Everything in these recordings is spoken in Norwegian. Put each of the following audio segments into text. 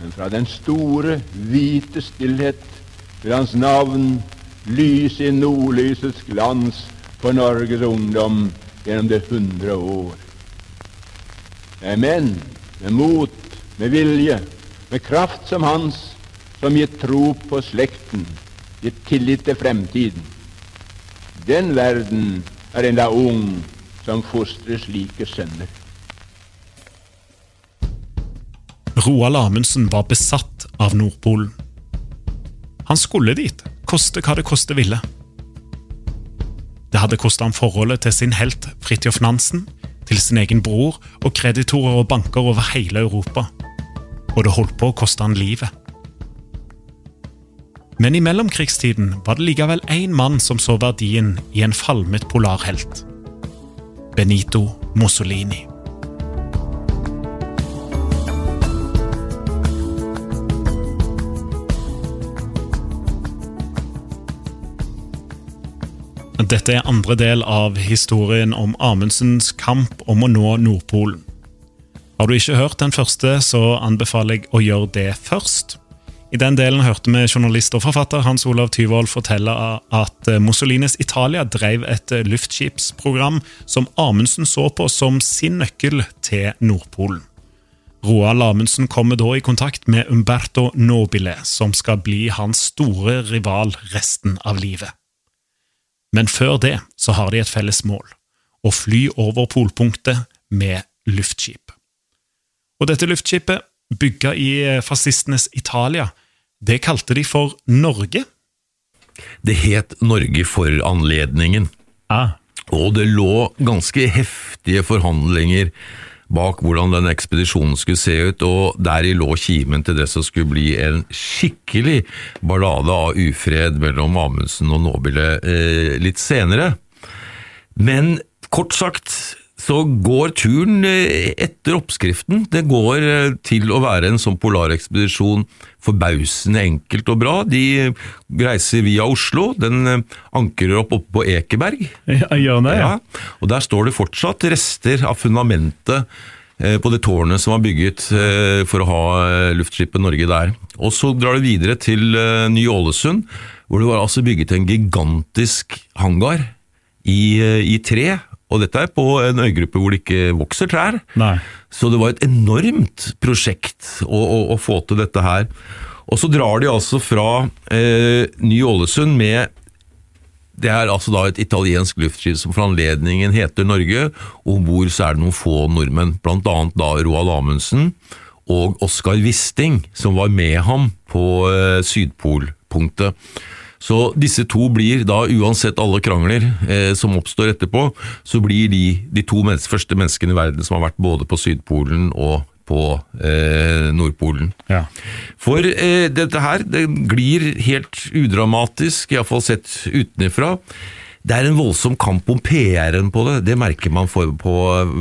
Men fra den store, hvite stillhet vil hans navn lyse i nordlysets glans for Norges ungdom gjennom det hundre år. Det er menn med mot, med vilje, med kraft som hans, som gir tro på slekten, gir tillit til fremtiden. Den verden er enda ung som fostrer slike sønner. Roald Amundsen var besatt av Nordpolen. Han skulle dit, koste hva det koste ville. Det hadde kosta ham forholdet til sin helt Fridtjof Nansen, til sin egen bror og kreditorer og banker over hele Europa. Og det holdt på å koste han livet. Men i mellomkrigstiden var det likevel én mann som så verdien i en falmet polarhelt. Benito Mussolini. Dette er andre del av historien om Amundsens kamp om å nå Nordpolen. Har du ikke hørt den første, så anbefaler jeg å gjøre det først. I den delen hørte vi journalist og forfatter Hans Olav Tyvold fortelle at Mussolinis Italia drev et luftskipsprogram som Amundsen så på som sin nøkkel til Nordpolen. Roald Amundsen kommer da i kontakt med Umberto Nobile, som skal bli hans store rival resten av livet. Men før det så har de et felles mål å fly over polpunktet med luftskip. Og dette luftskipet, bygga i fascistenes Italia, det kalte de for Norge. Det het Norge for anledningen. Ah. Og det lå ganske heftige forhandlinger bak hvordan den ekspedisjonen skulle se ut, og deri lå kimen til det som skulle bli en skikkelig ballade av ufred mellom Amundsen og Nobile eh, litt senere. Men kort sagt så går turen eh, etter oppskriften. Det går eh, til å være en sånn polarekspedisjon forbausende enkelt og bra. De reiser via Oslo. Den eh, ankerer opp oppe på Ekeberg. Ja, gjør det, ja. Ja, og Der står det fortsatt rester av fundamentet på det tårnet som var bygget for å ha luftskipet Norge der. Og Så drar det videre til Ny-Ålesund, hvor det var altså bygget en gigantisk hangar i, i tre og dette er på en øygruppe hvor det ikke vokser trær. Nei. Så det var et enormt prosjekt å, å, å få til dette her. Og så drar de altså fra eh, Ny-Ålesund med det er altså da et italiensk luftskip som for anledningen heter Norge, om bord så er det noen få nordmenn, annet da Roald Amundsen og Oskar Wisting, som var med ham på eh, Sydpolpunktet. Så disse to blir da, uansett alle krangler eh, som oppstår etterpå, så blir de de to menneske, første menneskene i verden som har vært både på Sydpolen og på eh, Nordpolen. Ja. For eh, dette her det glir helt udramatisk, iallfall sett utenfra. Det er en voldsom kamp om PR-en på det, det merker man for, på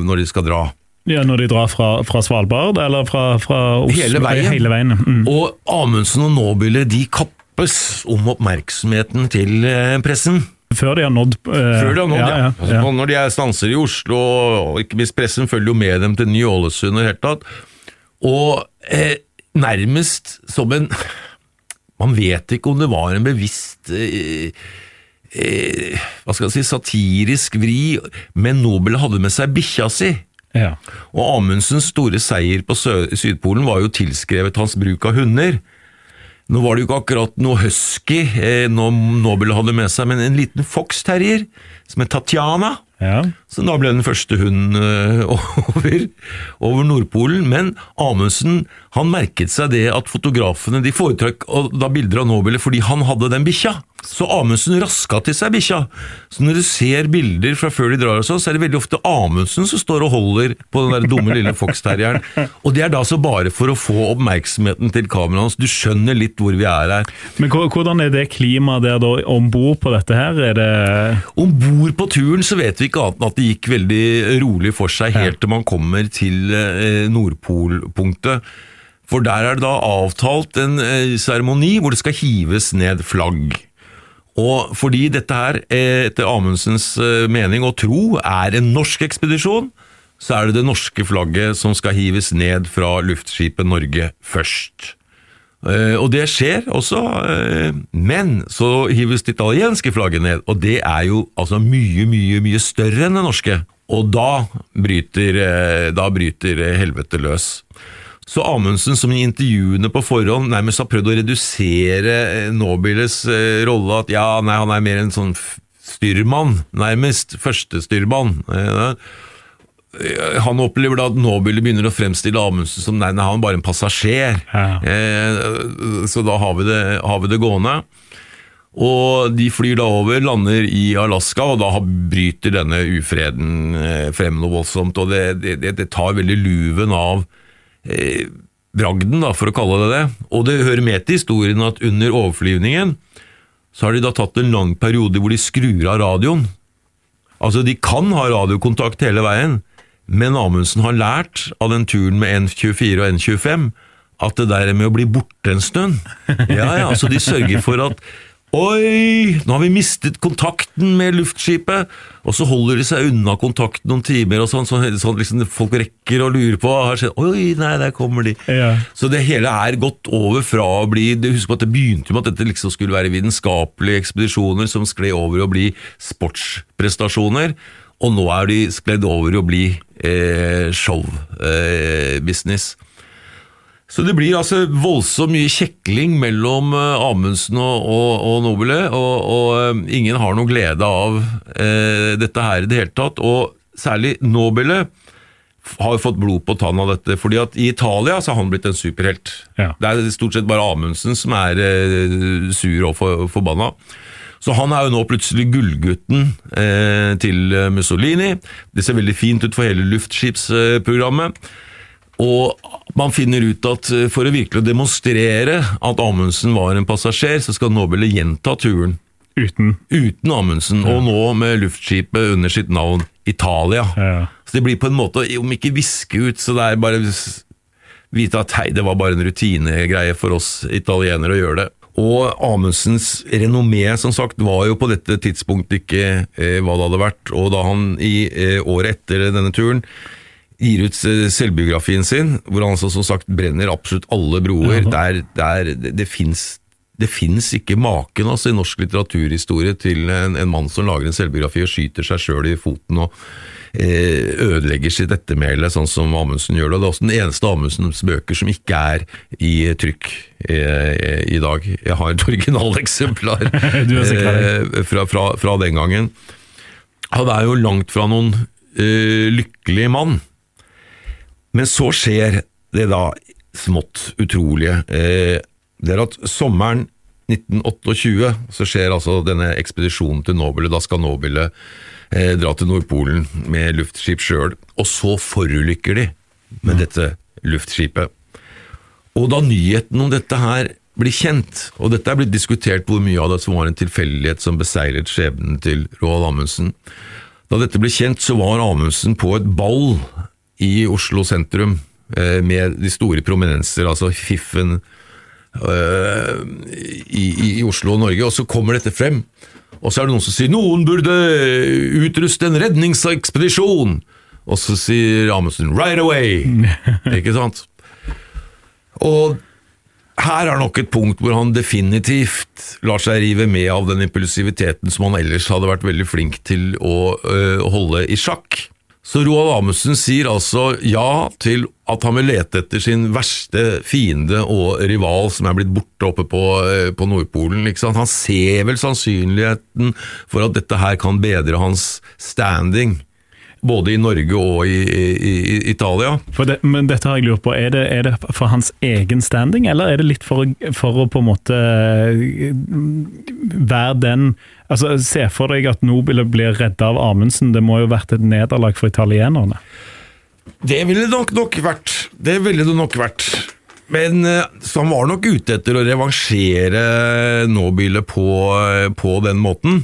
når de skal dra. Ja, Når de drar fra, fra Svalbard, eller fra, fra Oslo? Hele veien. Hele veien. Mm. Og Amundsen og Nobile de kappes om oppmerksomheten til eh, pressen. Før de har nådd eh, Før de har nådd, ja. ja, Altså, ja. Når de er stanser i Oslo, og ikke minst pressen følger jo med dem til Ny-Ålesund og hele tatt. Og eh, nærmest som en Man vet ikke om det var en bevisst eh, eh, hva skal jeg si, satirisk vri, men Nobel hadde med seg bikkja si. Ja. Og Amundsens store seier på Sydpolen var jo tilskrevet hans bruk av hunder. Nå var det jo ikke akkurat noe husky eh, Nobel hadde med seg, men en liten fox-terrier som het Tatjana. ja. Så da ble den første hunden eh, over, over Nordpolen. Men Amundsen han merket seg det at fotografene de foretrakk da bilder av Nobel fordi han hadde den bikkja. Så Amundsen raska til seg bikkja. Så når du ser bilder fra før de drar, og sånn, så er det veldig ofte Amundsen som står og holder på den der dumme lille fox-terrieren. Og det er da så bare for å få oppmerksomheten til kameraet hans. Du skjønner litt hvor vi er her. Men hvordan er det klimaet der da om bord på dette her? Er det Om bord på turen så vet vi ikke annet enn at det gikk veldig rolig for seg helt til man kommer til eh, Nordpolpunktet. For der er det da avtalt en eh, seremoni hvor det skal hives ned flagg. Og fordi dette her, eh, etter Amundsens eh, mening og tro, er en norsk ekspedisjon, så er det det norske flagget som skal hives ned fra luftskipet Norge først. Eh, og det skjer også, men så hives det italienske flagget ned, og det er jo altså mye, mye, mye større enn det norske. Og da bryter, da bryter helvete løs. Så Amundsen, som i intervjuene på forhånd nærmest har prøvd å redusere eh, Nobiles eh, rolle, at ja, nei, han er mer en sånn styrmann, nærmest. Førstestyrmann. Eh, han opplever da at Nobile begynner å fremstille Amundsen som nei, nei, han er bare en passasjer. Ja. Eh, så da har vi, det, har vi det gående. Og de flyr da over, lander i Alaska, og da bryter denne ufreden frem noe voldsomt. Og det, det, det- det tar veldig luven av eh, bragden, da, for å kalle det det. Og det hører med til historien at under overflyvningen så har de da tatt en lang periode hvor de skrur av radioen. Altså, de kan ha radiokontakt hele veien, men Amundsen har lært av den turen med N24 og N25 at det der med å bli borte en stund Ja, ja, altså de sørger for at Oi, nå har vi mistet kontakten med luftskipet! Og så holder de seg unna kontakten noen timer, og sånn, sånn, sånn liksom folk rekker å lure på har skjedd. Oi, nei, der kommer de. Ja. Så det hele er gått over fra å bli du Husk på at det begynte med at dette liksom skulle være vitenskapelige ekspedisjoner som skled over i å bli sportsprestasjoner, og nå er de skledd over i å bli eh, show-business. Eh. Så det blir altså voldsomt mye kjekling mellom eh, Amundsen og, og, og Nobile, og, og eh, ingen har noe glede av eh, dette her i det hele tatt. Og særlig Nobile har fått blod på tann av dette, fordi at i Italia så har han blitt en superhelt. Ja. Det er stort sett bare Amundsen som er eh, sur og for, forbanna. Så han er jo nå plutselig gullgutten eh, til Mussolini. Det ser veldig fint ut for hele luftskipsprogrammet. Og man finner ut at eh, for å virkelig demonstrere at Amundsen var en passasjer, så skal Nobile gjenta turen Uten. uten Amundsen, og nå med luftskipet under sitt navn Italia. Ja. Så det blir på en måte, om ikke viske ut, så det er bare vite at hei, det var bare en rutinegreie for oss italienere å gjøre det. Og Amundsens renommé som sagt, var jo på dette tidspunktet ikke eh, hva det hadde vært. Og da han i eh, året etter denne turen gir ut selvbiografien sin, hvor han altså, som sagt brenner absolutt alle broer, der, der det, det fins det fins ikke maken altså, i norsk litteraturhistorie til en, en mann som lager en selvbiografi og skyter seg sjøl i foten og eh, ødelegger sitt ettermæle, sånn som Amundsen gjør det. Det er også den eneste Amundsens bøker som ikke er i trykk eh, i dag. Jeg har et originaleksemplar eh, fra, fra, fra den gangen. Han er jo langt fra noen eh, lykkelig mann. Men så skjer det da smått utrolige. Eh, det er at sommeren 1928 så skjer altså denne ekspedisjonen til Nobile. Da skal Nobile eh, dra til Nordpolen med luftskip sjøl. Og så forulykker de med dette luftskipet. Og da nyheten om dette her blir kjent, og dette er blitt diskutert hvor mye av det som var en tilfeldighet som beseilet skjebnen til Roald Amundsen Da dette ble kjent, så var Amundsen på et ball i Oslo sentrum eh, med de store prominenser, altså Fiffen eh, i, i Oslo og Norge, og så kommer dette frem. Og så er det noen som sier 'noen burde utruste en redningsekspedisjon'. Og så sier Amundsen 'right away'. Ikke sant? Og her er nok et punkt hvor han definitivt lar seg rive med av den impulsiviteten som han ellers hadde vært veldig flink til å øh, holde i sjakk. Så Roald Amundsen sier altså ja til at han vil lete etter sin verste fiende og rival som er blitt borte oppe på, øh, på Nordpolen. Han ser vel sannsynligheten for at dette her kan bedre hans standing både i Norge og i, i, i Italia. Det, men dette har jeg lurt på, er det, er det, for hans egen standing, eller er det litt for, for å på en måte eh, være den altså Se for deg at Nobile blir redda av Amundsen, det må jo ha vært et nederlag for italienerne? Det ville det nok, nok vært. Det ville det nok vært. Men eh, så han var nok ute etter å revansjere Nobile på, eh, på den måten.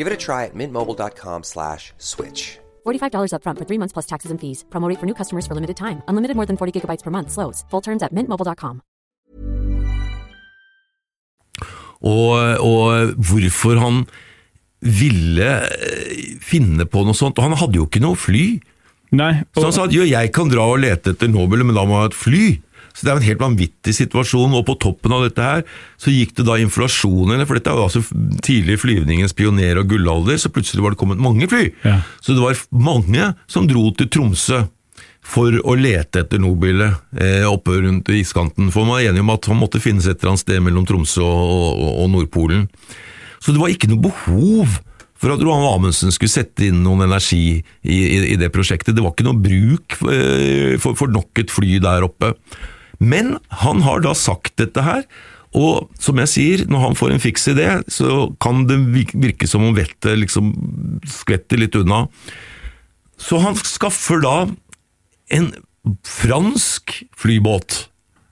Give it a try at mintmobile.com slash switch. $45 upfront for three months plus taxes and fees. Promo for new customers for limited time. Unlimited more than 40 gigabytes per month. Slows. Full terms at mintmobile.com. Og, og hvorfor han ville eh, finne på noe sånt. Og han hadde jo ikke noe fly. Nei, Så han sa at jo, jeg kan dra og lete etter Nobel, men da må jeg ha et fly. Så det er en helt vanvittig situasjon, og på toppen av dette her så gikk det da inflasjonen, for dette jo altså tidlig flyvningens pioner- og gullalder, så plutselig var det kommet mange fly. Ja. Så det var mange som dro til Tromsø for å lete etter Nobilet eh, oppe rundt iskanten, for man var enig om at han måtte finnes et eller annet sted mellom Tromsø og, og, og Nordpolen. Så det var ikke noe behov for at Rohan Amundsen skulle sette inn noen energi i, i, i det prosjektet. Det var ikke noe bruk eh, for, for nok et fly der oppe. Men han har da sagt dette her, og som jeg sier, når han får en fiks idé, så kan det virke som om vettet liksom skvetter litt unna. Så han skaffer da en fransk flybåt,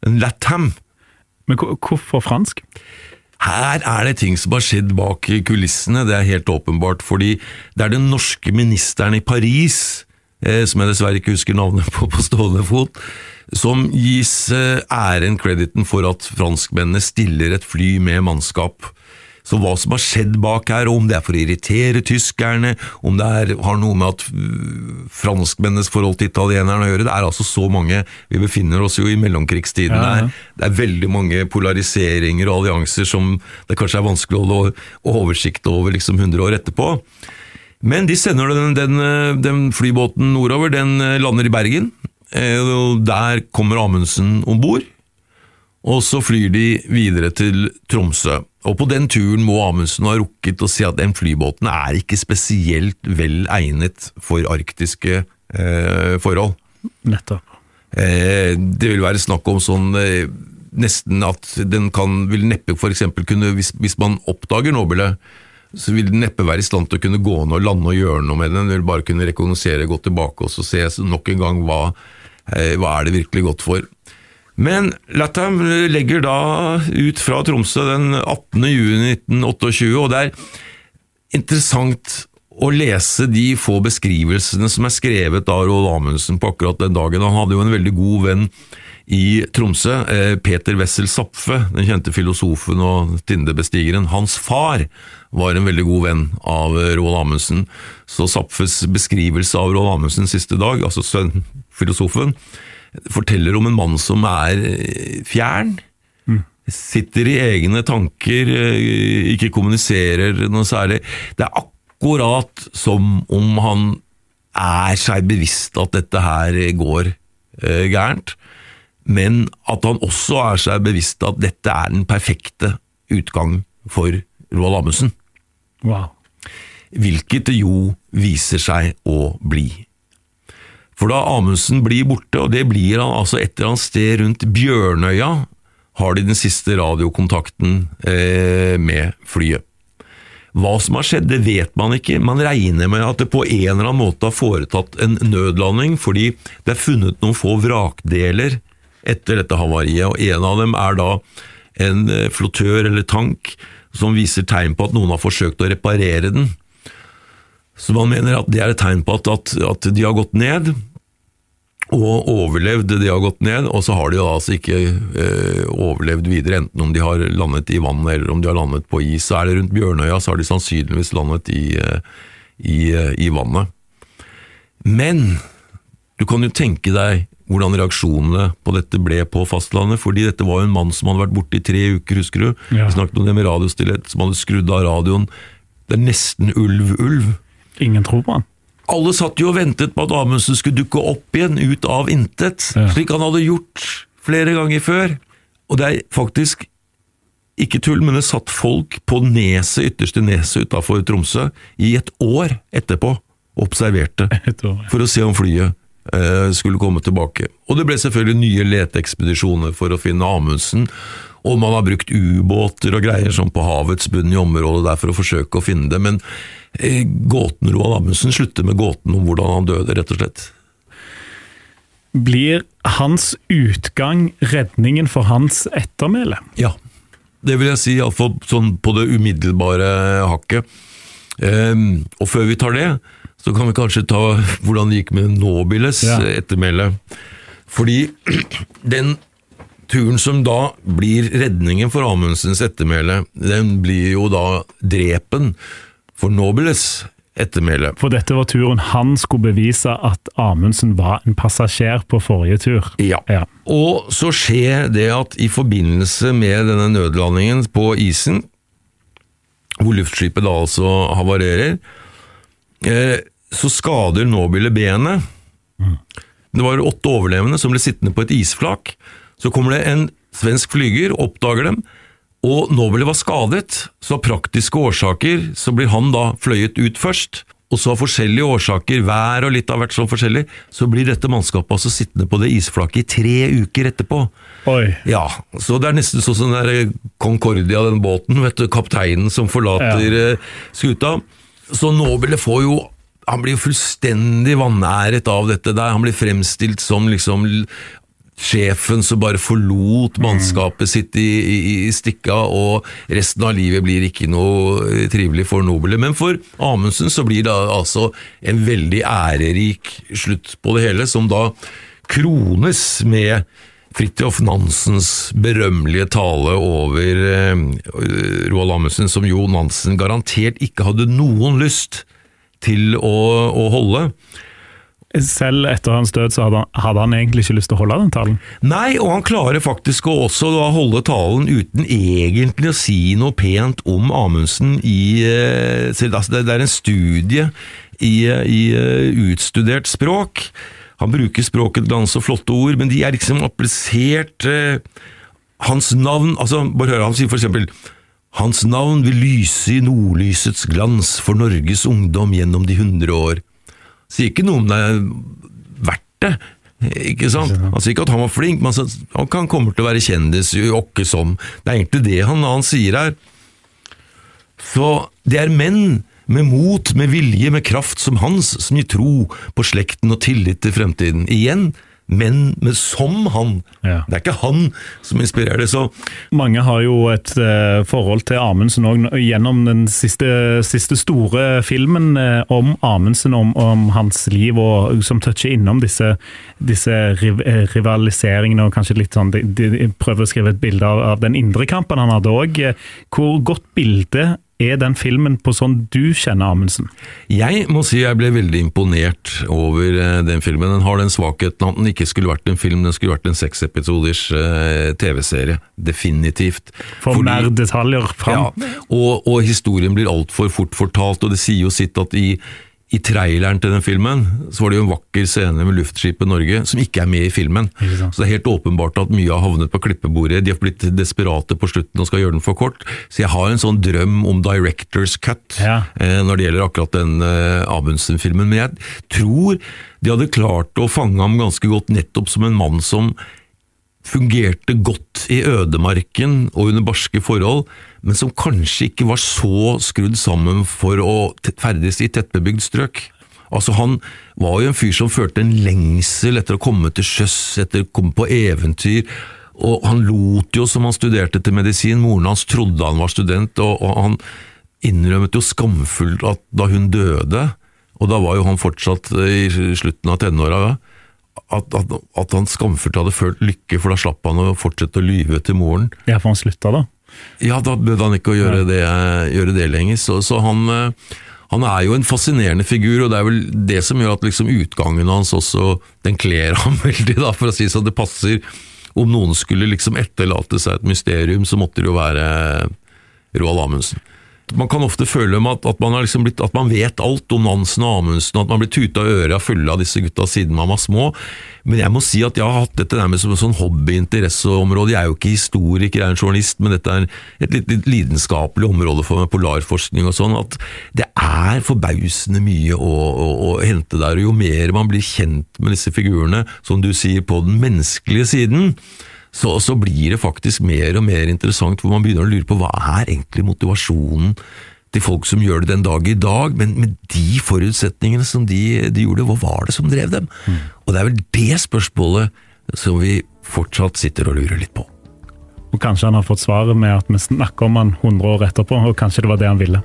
en Latam. Men hvorfor fransk? Her er det ting som har skjedd bak kulissene, det er helt åpenbart. Fordi det er den norske ministeren i Paris, som jeg dessverre ikke husker navnet på på stående fot, som gis eh, æren, crediten, for at franskmennene stiller et fly med mannskap. Så hva som har skjedd bak her, og om det er for å irritere tyskerne, om det er, har noe med at øh, franskmennenes forhold til italienerne å gjøre, det er altså så mange Vi befinner oss jo i mellomkrigstiden Ja, ja. der. Det er veldig mange polariseringer og allianser som det kanskje er vanskelig å holde oversikt over liksom 100 år etterpå. Men de sender den, den, øh, den flybåten nordover, den øh, lander i Bergen. eh, og Der kommer Amundsen om bord. og så flyr de videre til Tromsø. Og på den turen må Amundsen ha rukket å si at den flybåten er ikke spesielt vel egnet for arktiske eh, forhold. Nettopp. Eh, det vil være snakk om sånn eh, nesten at den kan, vil neppe for eksempel kunne, hvis, hvis man oppdager Nobelet, så vil den neppe være i stand til å kunne gå ned og lande og gjøre noe med den. Den vil bare kunne rekognosere, gå tilbake og se nok en gang hva, eh, hva er det virkelig godt for. Men Latham legger da ut fra Tromsø den 18. juni 1928, og det er interessant å lese de få beskrivelsene som er skrevet av Roald Amundsen på akkurat den dagen. Han hadde jo en veldig god venn i Tromsø, eh, Peter Wessel Zapfe, den kjente filosofen og tindebestigeren. Hans far var en veldig god venn av Roald Amundsen, så Zapfes beskrivelse av Roald Amundsens siste dag, altså sønn, filosofen, forteller om en mann som er eh, fjern. Sitter i egne tanker, eh, ikke kommuniserer noe særlig. Det er akkurat som om han er seg bevisst at dette her går eh, gærent, men at han også er seg bevisst at dette er den perfekte utgang for Roald Amundsen. Wow. Hvilket det jo viser seg å bli. For da Amundsen blir borte, og det blir han altså et eller annet sted rundt Bjørnøya, har de den siste radiokontakten eh, med flyet. Hva som har skjedd, det vet man ikke. Man regner med at det på en eller annen måte har foretatt en nødlanding, fordi det er funnet noen få vrakdeler etter dette havariet, og en av dem er da en eh, flottør eller tank som viser tegn på at noen har forsøkt å reparere den. Så man mener at det er et tegn på at, at, at de har gått ned, og overlevd de har gått ned, og så har de altså ikke eh, overlevd videre, enten om de har landet i vannet eller om de har landet på is. Så er det rundt Bjørnøya, så har de sannsynligvis landet i, eh, i, eh, i vannet. Men du kan jo tenke deg hvordan reaksjonene på dette ble på fastlandet, fordi dette var jo en mann som hadde vært borte i tre uker, husker du? Ja. Snakket om det med radiostillhet, som hadde skrudd av radioen. Det er nesten ulv-ulv. Ingen tror på han. Alle satt jo og ventet på at Amundsen skulle dukke opp igjen, ut av intet, Ja. slik han hadde gjort flere ganger før. Og det er faktisk ikke tull, men det satt folk på neset, ytterste neset utafor Tromsø i et år etterpå og observerte for å se om flyet skulle komme tilbake. Og det ble selvfølgelig nye leteekspedisjoner for å finne Amundsen. Og man har brukt ubåter og greier som på havets bunn i området der for å forsøke å finne det. Men eh, gåten Roald Amundsen slutter med gåten om hvordan han døde, rett og slett. Blir hans utgang redningen for hans ettermæle? Ja, det vil jeg si, iallfall sånn på det umiddelbare hakket. Ehm, og før vi tar det, så kan vi kanskje ta hvordan det gikk med Nobiles Ja. ettermæle. Fordi den turen som da blir redningen for Amundsens ettermæle, den blir jo da drepen for Nobiles ettermæle. For dette var turen han skulle bevise at Amundsen var en passasjer på forrige tur. Ja. Ja. Og så skjer det at i forbindelse med denne nødlandingen på isen, hvor luftskipet da altså havarerer, så skader Nobile benet. Det var åtte overlevende som ble sittende på et isflak. Så kommer det en svensk flyger, oppdager dem, og Nobile var skadet, så av praktiske årsaker så blir han da fløyet ut først. Og så av forskjellige årsaker, vær og litt av hvert sånn forskjellig, så blir dette mannskapet altså sittende på det isflaket i tre uker etterpå. Oi. Ja, så det er nesten sånn som den der Concordia, den båten, vet du, kapteinen som forlater ja. skuta. Så Nobile får jo Han blir jo fullstendig vanæret av dette der. Han blir fremstilt som liksom sjefen som bare forlot mannskapet sitt i, i, i stikka, og resten av livet blir ikke noe eh, trivelig for Nobile. Men for Amundsen så blir det altså en veldig ærerik slutt på det hele, som da krones med Fridtjof Nansens berømmelige tale over eh, Roald Amundsen, som Jo Nansen garantert ikke hadde noen lyst til å, å holde. Selv etter hans død så hadde han, hadde han egentlig ikke lyst til å holde den talen. Nei, og han klarer faktisk å også da holde talen uten egentlig å si noe pent om Amundsen i eh, altså det, er en studie i, i eh, utstudert språk. Han bruker språket til og flotte ord, men de er liksom applisert eh, hans navn altså Bare hør, han sier for eksempel Hans navn vil lyse i nordlysets glans for Norges ungdom gjennom de hundre år. Sier ikke noe om det er verdt det, ikke sant? Han sier ikke at han var flink, men han kan komme til å være kjendis, åkke som. Det er egentlig det han, han sier her. Så det er menn med mot, med vilje, med kraft som hans, som gir tro på slekten og tillit til fremtiden. Igjen, men med som han. Ja. Det er ikke han som inspirerer det. Så Mange har jo et eh, forhold til Amundsen òg gjennom den siste, siste store filmen eh, om Amundsen, om, om hans liv, og som toucher innom disse, disse riv, eh, rivaliseringene og kanskje litt sånn de, de prøver å skrive et bilde av, av den indre kampen han hadde òg. Hvor godt bilde er den filmen på sånn du kjenner Amundsen? Jeg må si jeg ble veldig imponert over eh, den filmen. Den har den svakheten at den ikke skulle vært en film, den skulle vært en seksepisoders eh, TV-serie. Definitivt. For Fordi- mer detaljer fram? Ja, og, og historien blir altfor fort fortalt, og det sier jo sitt at i i traileren til den filmen så var det jo en vakker scene med luftskipet Norge som ikke er med i filmen. Så det er helt åpenbart at mye har havnet på klippebordet. De har blitt desperate på slutten og skal gjøre den for kort. Så jeg har en sånn drøm om director's cut Ja. eh, når det gjelder akkurat den eh, Amundsen-filmen. Men jeg tror de hadde klart å fange ham ganske godt nettopp som en mann som fungerte godt i ødemarken og under barske forhold, men som kanskje ikke var så skrudd sammen for å ferdes i tettbebygd strøk. Altså Han var jo en fyr som følte en lengsel etter å komme til sjøs, etter å komme på eventyr. Og han lot jo som han studerte til medisin, moren hans trodde han var student, og, og han innrømmet jo skamfullt at da hun døde, og da var jo han fortsatt i slutten av tenåra, at, at, at han skamfullt hadde følt lykke, for da slapp han å fortsette å lyve til moren. Ja, for han slutta da? Ja, da bød han ikke å gjøre det, gjøre det lenger. Så, så han, eh, han er jo en fascinerende figur, og det er vel det som gjør at liksom utgangen hans også Den kler ham veldig, da, for å si sånn. Det passer. Om noen skulle liksom etterlate seg et mysterium, så måtte det jo være Roald Amundsen. Man kan ofte føle med at, at, man liksom blitt, at man vet alt om Nansen og Amundsen, at man blir tuta øra fulle av disse gutta siden man var små. Men jeg må si at jeg har hatt dette nærmest som et sånn hobbyinteresseområde. Jeg er jo ikke historiker, jeg er en journalist, men dette er et litt, litt lidenskapelig område for meg, polarforskning og sånn. At det er forbausende mye å, å, å hente der. Og jo mer man blir kjent med disse figurene, som du sier, på den menneskelige siden, så, så blir det faktisk mer og mer interessant, hvor man begynner å lure på hva er egentlig motivasjonen til folk som gjør det den dag i dag, men med de forutsetningene som de, de gjorde, hva var det som drev dem? Og det er vel det spørsmålet som vi fortsatt sitter og lurer litt på. Og kanskje han har fått svaret med at vi snakker om han 100 år etterpå, og kanskje det var det han ville.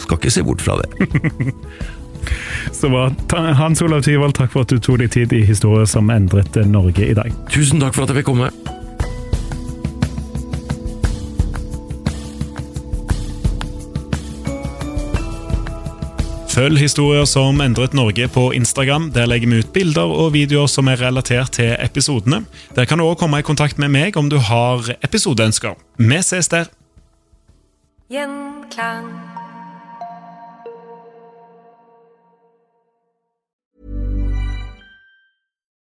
Skal ikke se bort fra det. Så bra. Hans Olav Tyvold, takk for at du tok deg tid i historier som endret Norge i dag. Tusen takk for at jeg fikk komme. Følg historier som endret Norge på Instagram. Der legger vi ut bilder og videoer som er relatert til episodene. Der kan du òg komme i kontakt med meg om du har episodeønsker. Vi ses der! Gjenklang.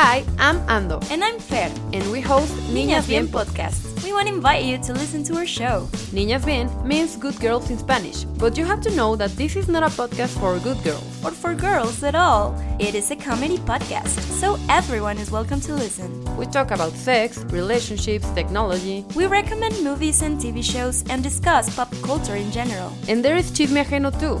Hi, I'm Ando, And I'm Fer. and we host Niñas Bien podcast. We want to invite you to listen to our show. Niñas Bien means good girls in Spanish, but you have to know that this is not a podcast for good girls. Or for girls at all. It is a comedy podcast, so everyone is welcome to listen. We talk about sex, relationships, technology, We recommend movies and TV shows and discuss pop culture in general. and there is Chisme Ajeno too.